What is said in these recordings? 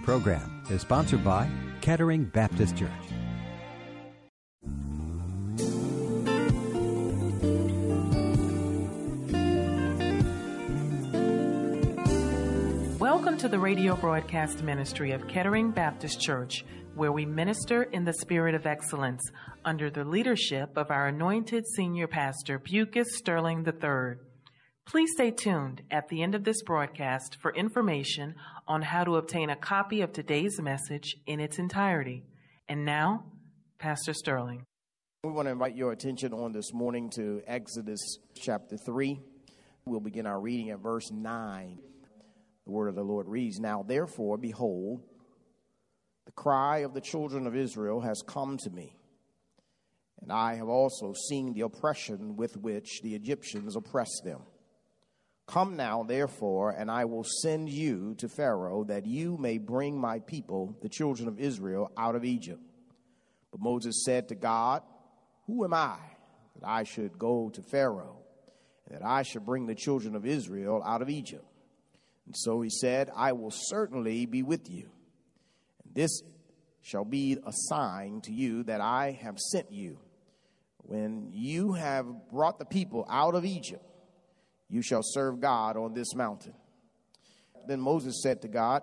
Program is sponsored by Kettering Baptist Church. Welcome to the radio broadcast ministry of Kettering Baptist Church, where we minister in the spirit of excellence under the leadership of our anointed senior pastor, Bucus Sterling III. Please stay tuned at the end of this broadcast for information on how to obtain a copy of today's message in its entirety. And now, Pastor Sterling. We want to invite your attention on this morning to Exodus chapter 3. We'll begin our reading at verse 9. The word of the Lord reads Now, therefore, behold, the cry of the children of Israel has come to me, and I have also seen the oppression with which the Egyptians oppress them. Come now, therefore, and I will send you to Pharaoh, that you may bring my people, the children of Israel, out of Egypt. But Moses said to God, Who am I that I should go to Pharaoh, and that I should bring the children of Israel out of Egypt? And so he said, I will certainly be with you. And this shall be a sign to you that I have sent you. When you have brought the people out of Egypt, you shall serve God on this mountain. Then Moses said to God,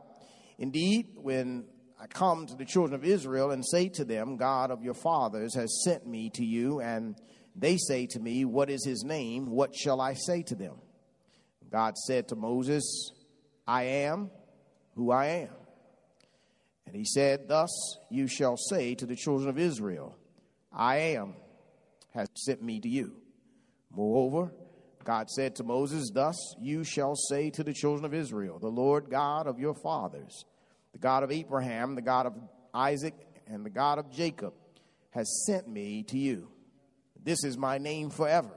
Indeed, when I come to the children of Israel and say to them, God of your fathers has sent me to you, and they say to me, What is his name? What shall I say to them? God said to Moses, I am who I am. And he said, Thus you shall say to the children of Israel, I am has sent me to you. Moreover, God said to Moses, Thus you shall say to the children of Israel, The Lord God of your fathers, the God of Abraham, the God of Isaac, and the God of Jacob, has sent me to you. This is my name forever,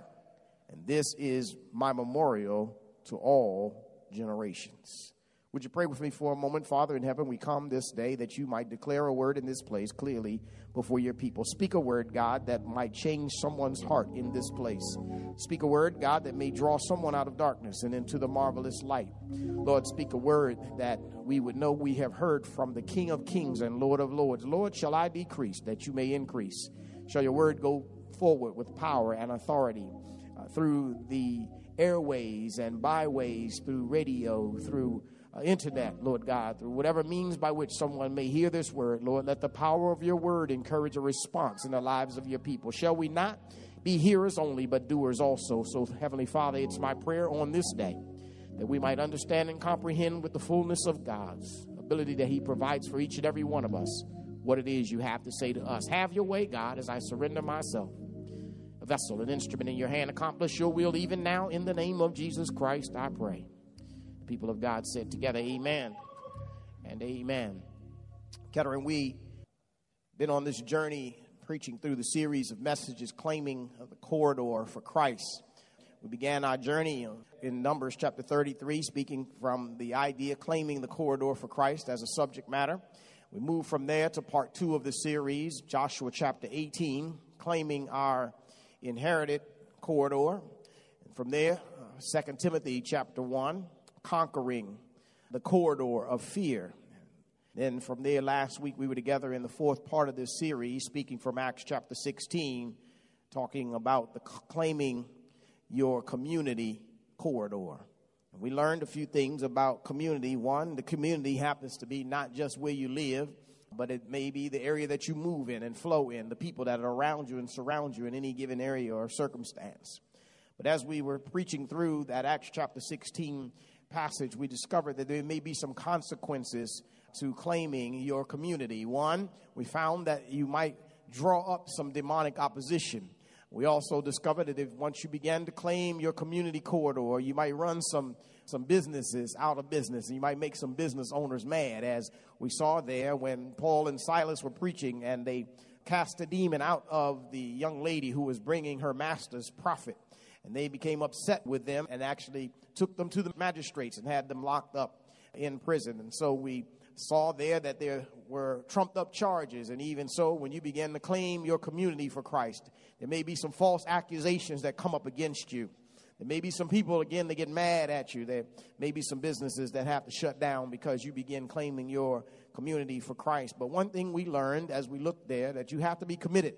and this is my memorial to all generations. Would you pray with me for a moment? Father in heaven, we come this day that you might declare a word in this place clearly before your people. Speak a word, God, that might change someone's heart in this place. Speak a word, God, that may draw someone out of darkness and into the marvelous light. Lord, speak a word that we would know we have heard from the King of Kings and Lord of Lords. Lord, shall I decrease that you may increase? Shall your word go forward with power and authority uh, through the airways and byways, through radio, through uh, internet, Lord God, through whatever means by which someone may hear this word, Lord, let the power of your word encourage a response in the lives of your people. Shall we not be hearers only, but doers also? So, Heavenly Father, it's my prayer on this day that we might understand and comprehend with the fullness of God's ability that He provides for each and every one of us what it is you have to say to us. Have your way, God, as I surrender myself. A vessel, an instrument in your hand, accomplish your will even now in the name of Jesus Christ, I pray people of God said together, Amen and Amen. Kettering, we've been on this journey preaching through the series of messages claiming the corridor for Christ. We began our journey in Numbers chapter 33, speaking from the idea claiming the corridor for Christ as a subject matter. We moved from there to part two of the series, Joshua chapter 18, claiming our inherited corridor. And from there, uh, 2 Timothy chapter 1, conquering the corridor of fear. Then from there, last week we were together in the fourth part of this series, speaking from Acts chapter 16, talking about the claiming your community corridor. We learned a few things about community. One, the community happens to be not just where you live, but it may be the area that you move in and flow in, the people that are around you and surround you in any given area or circumstance. But as we were preaching through that Acts chapter 16 passage, we discovered that there may be some consequences to claiming your community. One, we found that you might draw up some demonic opposition. We also discovered that if once you began to claim your community corridor, you might run some some businesses out of business. And you might make some business owners mad, as we saw there when Paul and Silas were preaching and they cast a demon out of the young lady who was bringing her master's profit. And they became upset with them and actually took them to the magistrates and had them locked up in prison. And so we saw there that there were trumped up charges. And even so, when you begin to claim your community for Christ, there may be some false accusations that come up against you. There may be some people, again, that get mad at you. There may be some businesses that have to shut down because you begin claiming your community for Christ. But one thing we learned as we looked there that you have to be committed,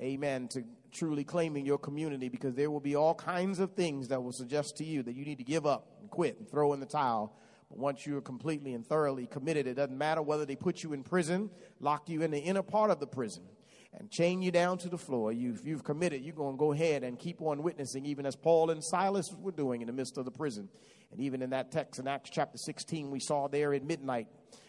amen, to truly claiming your community because there will be all kinds of things that will suggest to you that you need to give up and quit and throw in the towel. But once you are completely and thoroughly committed, it doesn't matter whether they put you in prison, lock you in the inner part of the prison, and chain you down to the floor. You've, you've committed, you're going to go ahead and keep on witnessing, even as Paul and Silas were doing in the midst of the prison. And even in that text in Acts chapter 16, we saw there at midnight,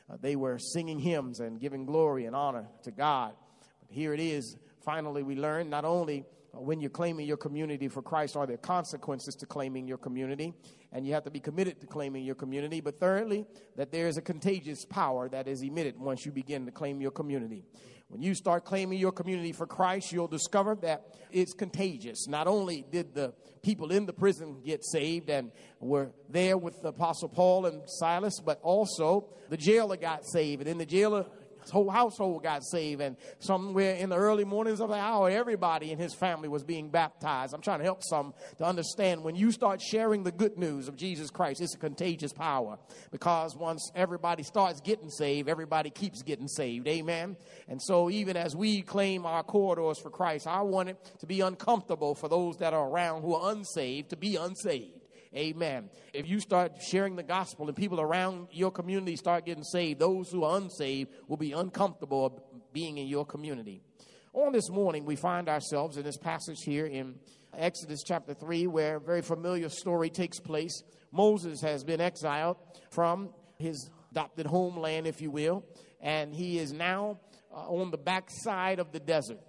uh, they were singing hymns and giving glory and honor to God. But here it is. Finally, we learn not only when you're claiming your community for Christ are there consequences to claiming your community, and you have to be committed to claiming your community. But thirdly, that there is a contagious power that is emitted once you begin to claim your community. When you start claiming your community for Christ, you'll discover that it's contagious. Not only did the people in the prison get saved and were there with the Apostle Paul and Silas, but also the jailer got saved. And in the jailer his whole household got saved, and somewhere in the early mornings of the hour, everybody in his family was being baptized. I'm trying to help some to understand when you start sharing the good news of Jesus Christ, it's a contagious power because once everybody starts getting saved, everybody keeps getting saved. Amen. And so, even as we claim our corridors for Christ, I want it to be uncomfortable for those that are around who are unsaved to be unsaved. Amen. If you start sharing the gospel and people around your community start getting saved, those who are unsaved will be uncomfortable being in your community. On this morning, we find ourselves in this passage here in Exodus chapter 3, where a very familiar story takes place. Moses has been exiled from his adopted homeland, if you will, and he is now uh, on the backside of the desert,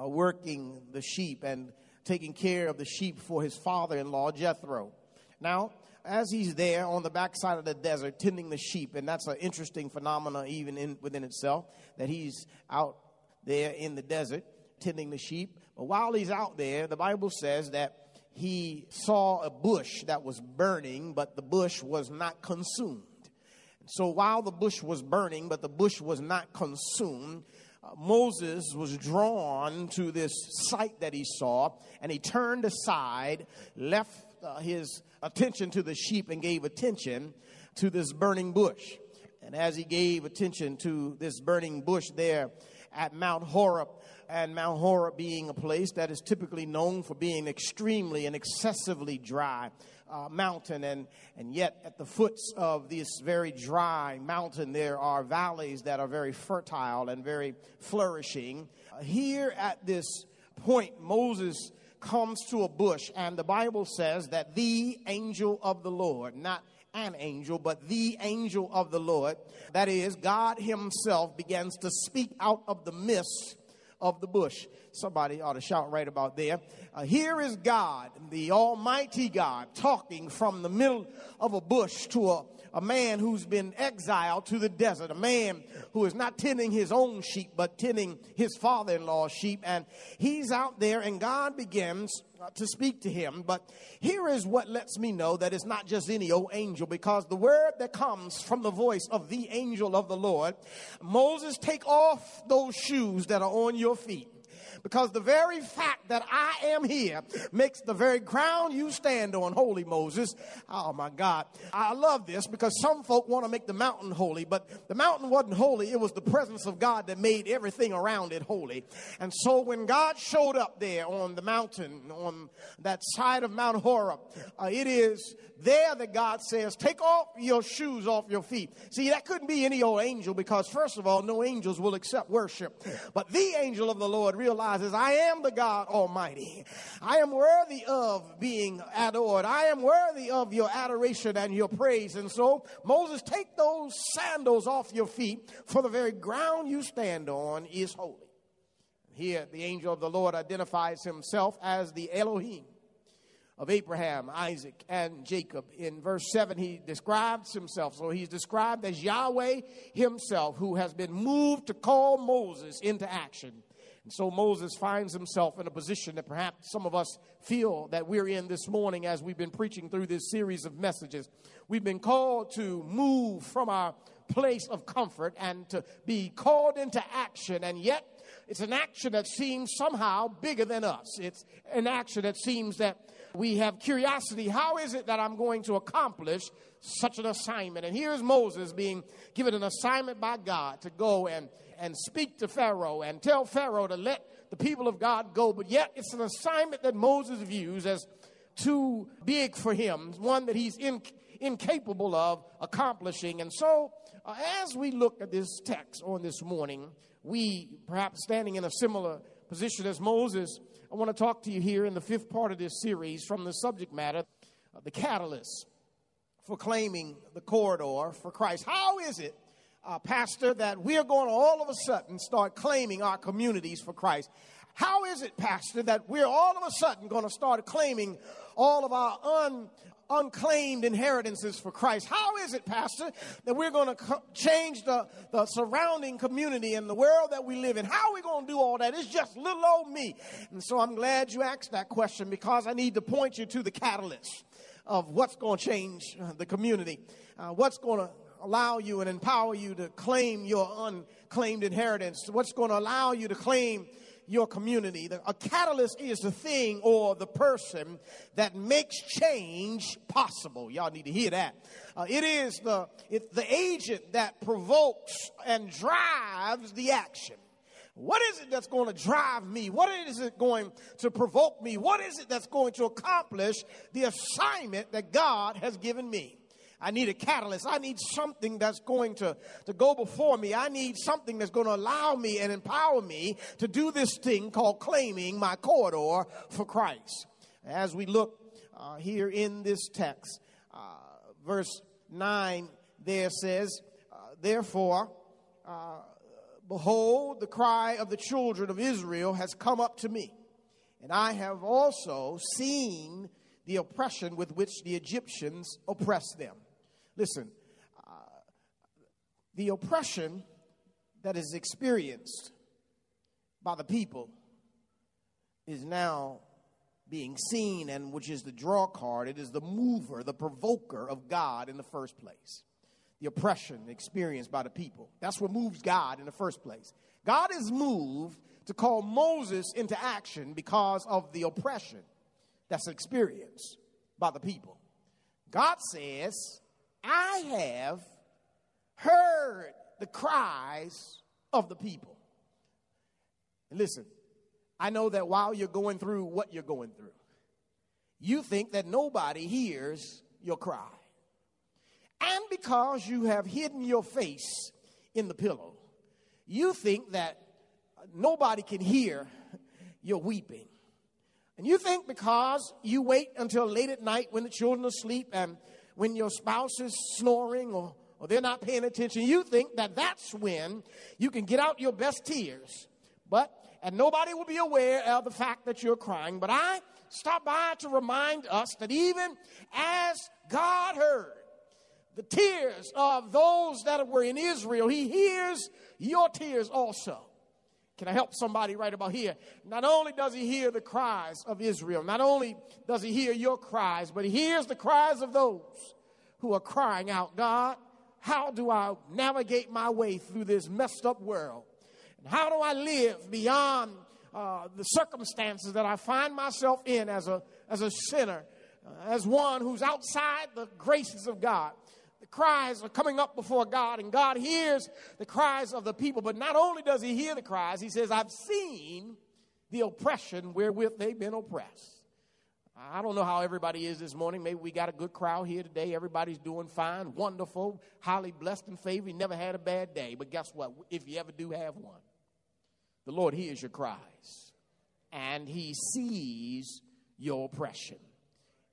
uh, working the sheep and taking care of the sheep for his father in law, Jethro. Now, as he's there on the backside of the desert tending the sheep, and that's an interesting phenomenon even in, within itself, that he's out there in the desert tending the sheep. But while he's out there, the Bible says that he saw a bush that was burning, but the bush was not consumed. So while the bush was burning, but the bush was not consumed, uh, Moses was drawn to this sight that he saw, and he turned aside, left uh, his attention to the sheep and gave attention to this burning bush. And as he gave attention to this burning bush there at Mount Horeb, and Mount Horeb being a place that is typically known for being extremely and excessively dry uh, mountain, and, and yet at the foots of this very dry mountain, there are valleys that are very fertile and very flourishing. Uh, here at this point, Moses comes to a bush, and the Bible says that the angel of the Lord, not an angel, but the angel of the Lord, that is, God Himself, begins to speak out of the mist of the bush. Somebody ought to shout right about there. Uh, here is God, the Almighty God, talking from the middle of a bush to a a man who's been exiled to the desert, a man who is not tending his own sheep, but tending his father in law's sheep. And he's out there, and God begins uh, to speak to him. But here is what lets me know that it's not just any old angel, because the word that comes from the voice of the angel of the Lord Moses, take off those shoes that are on your feet because the very fact that I am here makes the very ground you stand on holy, Moses. Oh my God. I love this because some folk want to make the mountain holy, but the mountain wasn't holy. It was the presence of God that made everything around it holy. And so when God showed up there on the mountain, on that side of Mount Horeb, uh, it is there that God says, take off your shoes off your feet. See, that couldn't be any old angel because first of all, no angels will accept worship. But the angel of the Lord realizes, I am the God Almighty. I am worthy of being adored. I am worthy of your adoration and your praise. And so, Moses, take those sandals off your feet, for the very ground you stand on is holy. Here, the angel of the Lord identifies himself as the Elohim of Abraham, Isaac, and Jacob. In verse 7, he describes himself. So he's described as Yahweh himself, who has been moved to call Moses into action. And so Moses finds himself in a position that perhaps some of us feel that we're in this morning as we've been preaching through this series of messages. We've been called to move from our place of comfort and to be called into action, and yet it's an action that seems somehow bigger than us. It's an action that seems that we have curiosity. How is it that I'm going to accomplish such an assignment? And here's Moses being given an assignment by God to go and, and speak to Pharaoh and tell Pharaoh to let the people of God go. But yet, it's an assignment that Moses views as too big for him, one that he's in, incapable of accomplishing. And so, uh, as we look at this text on this morning, we perhaps standing in a similar position as Moses I want to talk to you here in the fifth part of this series from the subject matter, uh, the catalyst for claiming the corridor for Christ. How is it, uh, Pastor, that we're going to all of a sudden start claiming our communities for Christ? How is it, Pastor, that we're all of a sudden going to start claiming all of our un, unclaimed inheritances for Christ. How is it, Pastor, that we're going to co- change the, the surrounding community and the world that we live in? How are we going to do all that? It's just little old me. And so I'm glad you asked that question because I need to point you to the catalyst of what's going to change uh, the community, uh, what's going to allow you and empower you to claim your unclaimed inheritance, what's going to allow you to claim your community. A catalyst is the thing or the person that makes change possible. Y'all need to hear that. Uh, it is the, it, the agent that provokes and drives the action. What is it that's going to drive me? What is it going to provoke me? What is it that's going to accomplish the assignment that God has given me? I need a catalyst. I need something that's going to, to go before me. I need something that's going to allow me and empower me to do this thing called claiming my corridor for Christ. As we look uh, here in this text, uh, verse 9 there says, uh, Therefore, uh, behold, the cry of the children of Israel has come up to me, and I have also seen the oppression with which the Egyptians oppress them. Listen, uh, the oppression that is experienced by the people is now being seen, and which is the draw card. It is the mover, the provoker of God in the first place. The oppression experienced by the people. That's what moves God in the first place. God is moved to call Moses into action because of the oppression that's experienced by the people. God says, I have heard the cries of the people. Listen, I know that while you're going through what you're going through, you think that nobody hears your cry. And because you have hidden your face in the pillow, you think that nobody can hear your weeping. And you think because you wait until late at night when the children are asleep and when your spouse is snoring or, or they're not paying attention, you think that that's when you can get out your best tears. But, and nobody will be aware of the fact that you're crying. But I stop by to remind us that even as God heard the tears of those that were in Israel, He hears your tears also. Can I help somebody right about here? Not only does he hear the cries of Israel, not only does he hear your cries, but he hears the cries of those who are crying out, God, how do I navigate my way through this messed up world? And how do I live beyond uh, the circumstances that I find myself in as a, as a sinner, uh, as one who's outside the graces of God? Cries are coming up before God, and God hears the cries of the people. But not only does He hear the cries, He says, I've seen the oppression wherewith they've been oppressed. I don't know how everybody is this morning. Maybe we got a good crowd here today. Everybody's doing fine, wonderful, highly blessed and favored. You never had a bad day. But guess what? If you ever do have one, the Lord hears your cries and He sees your oppression.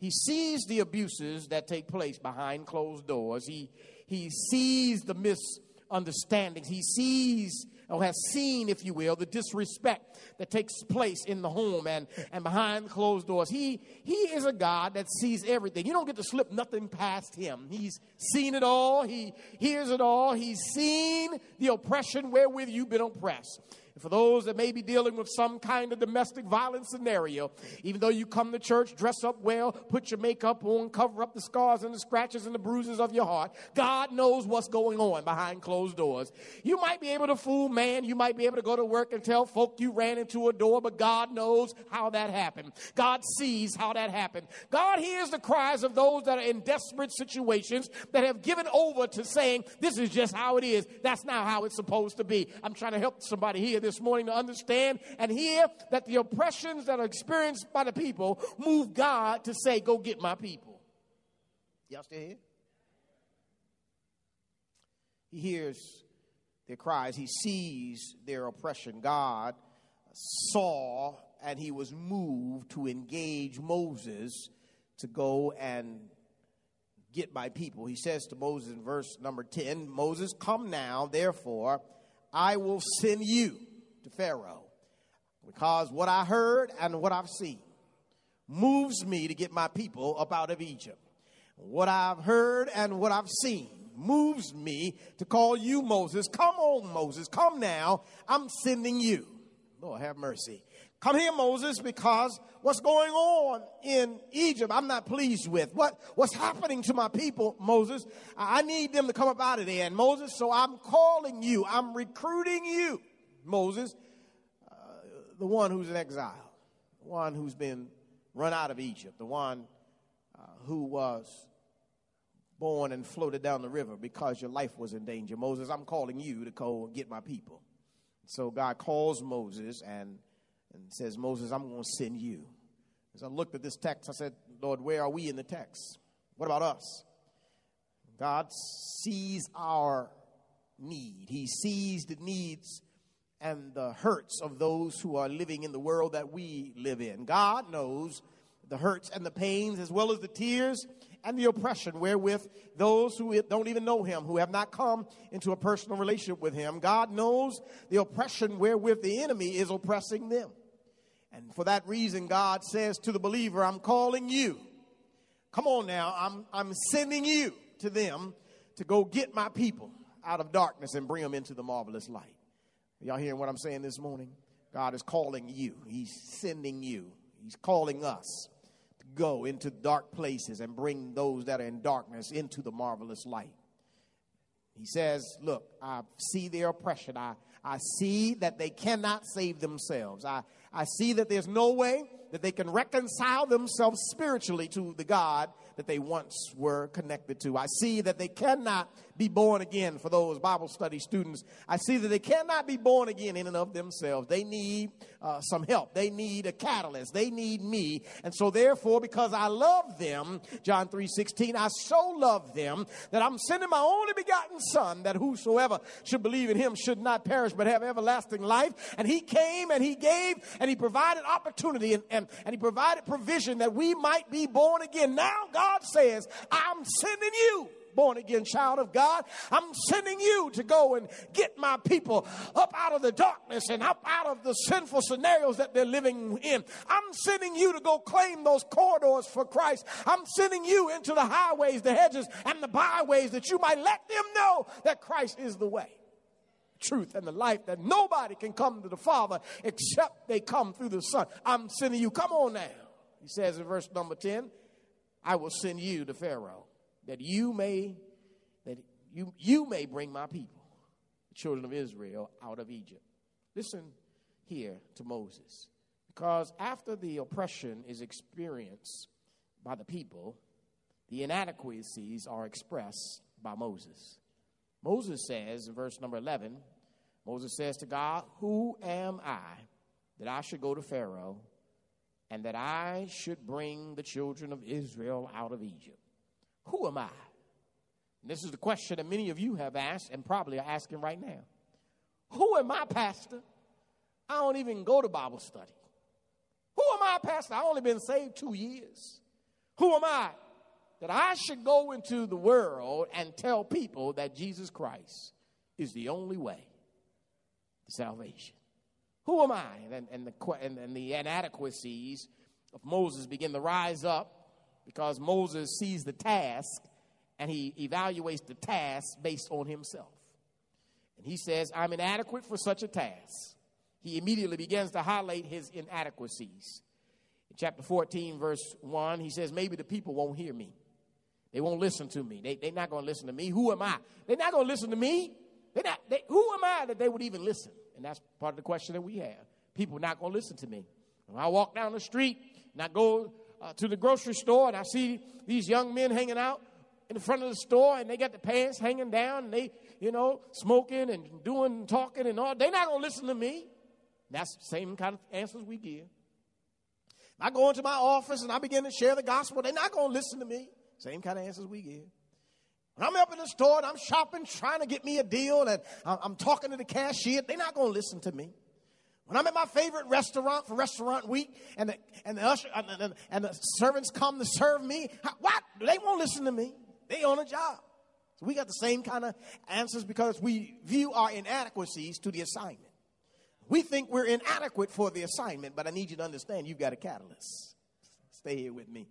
He sees the abuses that take place behind closed doors. He, he sees the misunderstandings. He sees or has seen, if you will, the disrespect that takes place in the home and, and behind closed doors. He, he is a God that sees everything. You don't get to slip nothing past him. He's seen it all, he hears it all, he's seen the oppression wherewith you've been oppressed. And for those that may be dealing with some kind of domestic violence scenario, even though you come to church, dress up well, put your makeup on, cover up the scars and the scratches and the bruises of your heart, God knows what's going on behind closed doors. You might be able to fool man, you might be able to go to work and tell folk you ran into a door, but God knows how that happened. God sees how that happened. God hears the cries of those that are in desperate situations that have given over to saying, This is just how it is. That's not how it's supposed to be. I'm trying to help somebody here this morning to understand and hear that the oppressions that are experienced by the people move God to say, Go get my people. Y'all still here? He hears their cries, he sees their oppression. God saw and he was moved to engage Moses to go and get my people. He says to Moses in verse number 10 Moses, come now, therefore, I will send you to Pharaoh because what I heard and what I've seen moves me to get my people up out of Egypt. What I've heard and what I've seen moves me to call you Moses. Come on, Moses. Come now. I'm sending you. Lord, have mercy. Come here, Moses, because what's going on in Egypt, I'm not pleased with. What, what's happening to my people, Moses? I need them to come up out of there. And Moses, so I'm calling you, I'm recruiting you Moses, uh, the one who's in exile, the one who's been run out of Egypt, the one uh, who was born and floated down the river because your life was in danger. Moses, I'm calling you to go and get my people. So God calls Moses and, and says, Moses, I'm going to send you. As I looked at this text, I said, Lord, where are we in the text? What about us? God sees our need. He sees the needs and the hurts of those who are living in the world that we live in. God knows the hurts and the pains, as well as the tears and the oppression wherewith those who don't even know Him, who have not come into a personal relationship with Him, God knows the oppression wherewith the enemy is oppressing them. And for that reason, God says to the believer, I'm calling you. Come on now, I'm, I'm sending you to them to go get my people out of darkness and bring them into the marvelous light. Y'all hearing what I'm saying this morning? God is calling you, He's sending you, He's calling us to go into dark places and bring those that are in darkness into the marvelous light. He says, Look, I see their oppression. I, I see that they cannot save themselves. I, I see that there's no way that they can reconcile themselves spiritually to the God that they once were connected to. I see that they cannot be born again for those Bible study students. I see that they cannot be born again in and of themselves. They need uh, some help. They need a catalyst. They need me. And so therefore, because I love them, John 3 16, I so love them that I'm sending my only begotten son that whosoever should believe in him should not perish but have everlasting life. And he came and he gave and he provided opportunity and, and, and he provided provision that we might be born again. Now God says, I'm sending you born again child of God. I'm sending you to go and get my people up out of the darkness and up out of the sinful scenarios that they're living in. I'm sending you to go claim those corridors for Christ. I'm sending you into the highways, the hedges, and the byways that you might let them know that Christ is the way truth and the life that nobody can come to the Father except they come through the Son. I'm sending you. Come on now. He says in verse number 10, I will send you to Pharaoh that you may that you you may bring my people, the children of Israel, out of Egypt. Listen here to Moses. Because after the oppression is experienced by the people, the inadequacies are expressed by Moses. Moses says in verse number 11, Moses says to God, Who am I that I should go to Pharaoh and that I should bring the children of Israel out of Egypt? Who am I? And this is the question that many of you have asked and probably are asking right now. Who am I, Pastor? I don't even go to Bible study. Who am I, Pastor? I've only been saved two years. Who am I that I should go into the world and tell people that Jesus Christ is the only way? To salvation. Who am I? And, and, the, and, and the inadequacies of Moses begin to rise up because Moses sees the task and he evaluates the task based on himself. And he says, I'm inadequate for such a task. He immediately begins to highlight his inadequacies. In chapter 14, verse 1, he says, Maybe the people won't hear me. They won't listen to me. They, they're not going to listen to me. Who am I? They're not going to listen to me. They're not, they, who am I that they would even listen? And that's part of the question that we have. People not going to listen to me. When I walk down the street and I go uh, to the grocery store and I see these young men hanging out in front of the store and they got the pants hanging down and they, you know, smoking and doing talking and all, they're not going to listen to me. That's the same kind of answers we give. I go into my office and I begin to share the gospel, they're not going to listen to me. Same kind of answers we give. When I'm up in the store and I'm shopping, trying to get me a deal, and I'm talking to the cashier, they're not going to listen to me. When I'm at my favorite restaurant for restaurant week, and the, and the, usher, and the, and the servants come to serve me, what? They won't listen to me. They on a job. So we got the same kind of answers because we view our inadequacies to the assignment. We think we're inadequate for the assignment, but I need you to understand you've got a catalyst. Stay here with me.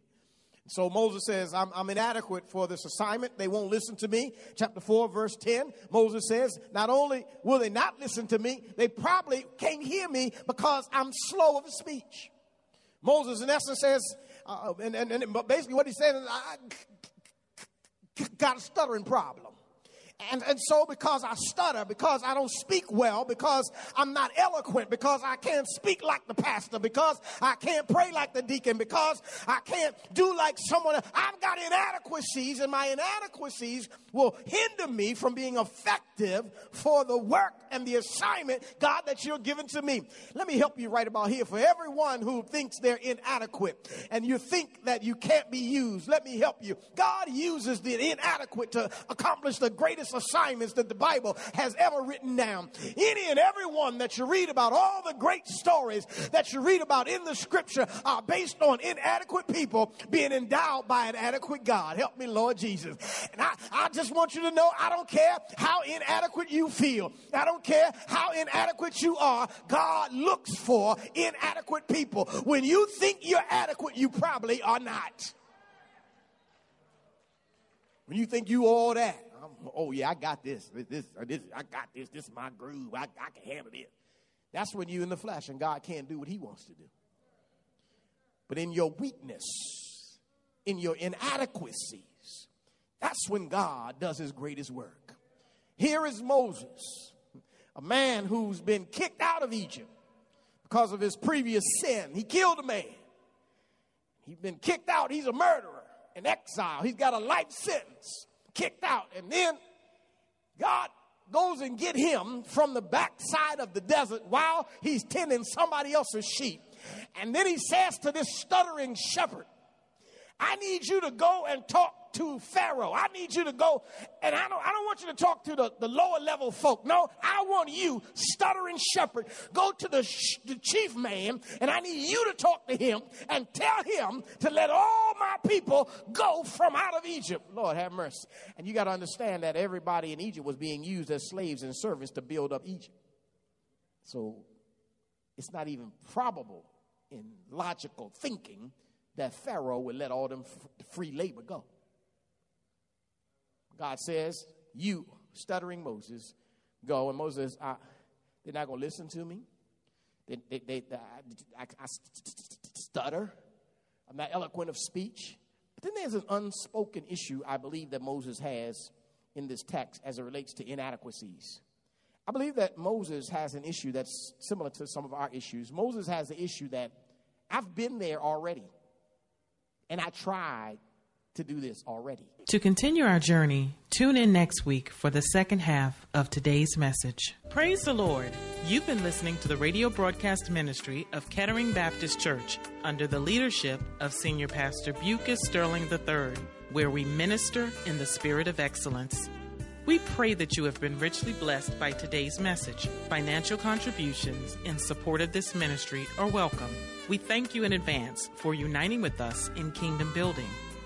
So Moses says, I'm, I'm, inadequate for this assignment. They won't listen to me. Chapter 4, verse 10, Moses says, Not only will they not listen to me, they probably can't hear me because I'm slow of speech. Moses, in essence, says, uh, and, and, and basically what he's saying is, I got a stuttering problem. And, and so, because I stutter, because I don't speak well, because I'm not eloquent, because I can't speak like the pastor, because I can't pray like the deacon, because I can't do like someone else, I've got inadequacies, and my inadequacies will hinder me from being effective for the work and the assignment, God, that you're giving to me. Let me help you right about here. For everyone who thinks they're inadequate and you think that you can't be used, let me help you. God uses the inadequate to accomplish the greatest assignments that the Bible has ever written down. Any and every one that you read about, all the great stories that you read about in the scripture are based on inadequate people being endowed by an adequate God. Help me, Lord Jesus. And I, I just want you to know I don't care how inadequate you feel. I don't care how inadequate you are. God looks for inadequate people. When you think you're adequate, you probably are not. When you think you all that, oh yeah, I got this. This, uh, this, I got this. This is my groove. I, I can handle it. That's when you're in the flesh and God can't do what He wants to do. But in your weakness, in your inadequacies, that's when God does His greatest work. Here is Moses, a man who's been kicked out of Egypt because of his previous sin. He killed a man. He's been kicked out. He's a murderer in exile. He's got a life sentence kicked out. And then God goes and get him from the backside of the desert while he's tending somebody else's sheep. And then he says to this stuttering shepherd, I need you to go and talk to Pharaoh. I need you to go, and I don't, I don't want you to talk to the, the lower level folk. No, I want you, stuttering shepherd, go to the, sh- the chief man, and I need you to talk to him and tell him to let all my people go from out of Egypt. Lord have mercy. And you got to understand that everybody in Egypt was being used as slaves and servants to build up Egypt. So it's not even probable in logical thinking that Pharaoh would let all them free labor go. God says, You, stuttering Moses, go. And Moses, I, they're not going to listen to me. They, they, they, I, I, I stutter. I'm not eloquent of speech. But then there's an unspoken issue I believe that Moses has in this text as it relates to inadequacies. I believe that Moses has an issue that's similar to some of our issues. Moses has the issue that I've been there already, and I tried to do this already. To continue our journey, tune in next week for the second half of today's message. Praise the Lord. You've been listening to the radio broadcast ministry of Kettering Baptist Church under the leadership of Senior Pastor Bucus Sterling III, where we minister in the spirit of excellence. We pray that you have been richly blessed by today's message. Financial contributions in support of this ministry are welcome. We thank you in advance for uniting with us in kingdom building.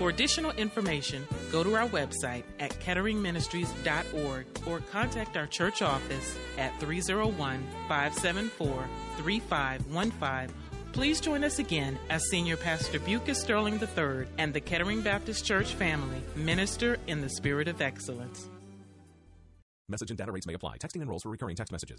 For additional information, go to our website at ketteringministries.org or contact our church office at 301 574 3515. Please join us again as Senior Pastor Bucus Sterling III and the Kettering Baptist Church family minister in the spirit of excellence. Message and data rates may apply. Texting and enrolls for recurring text messages.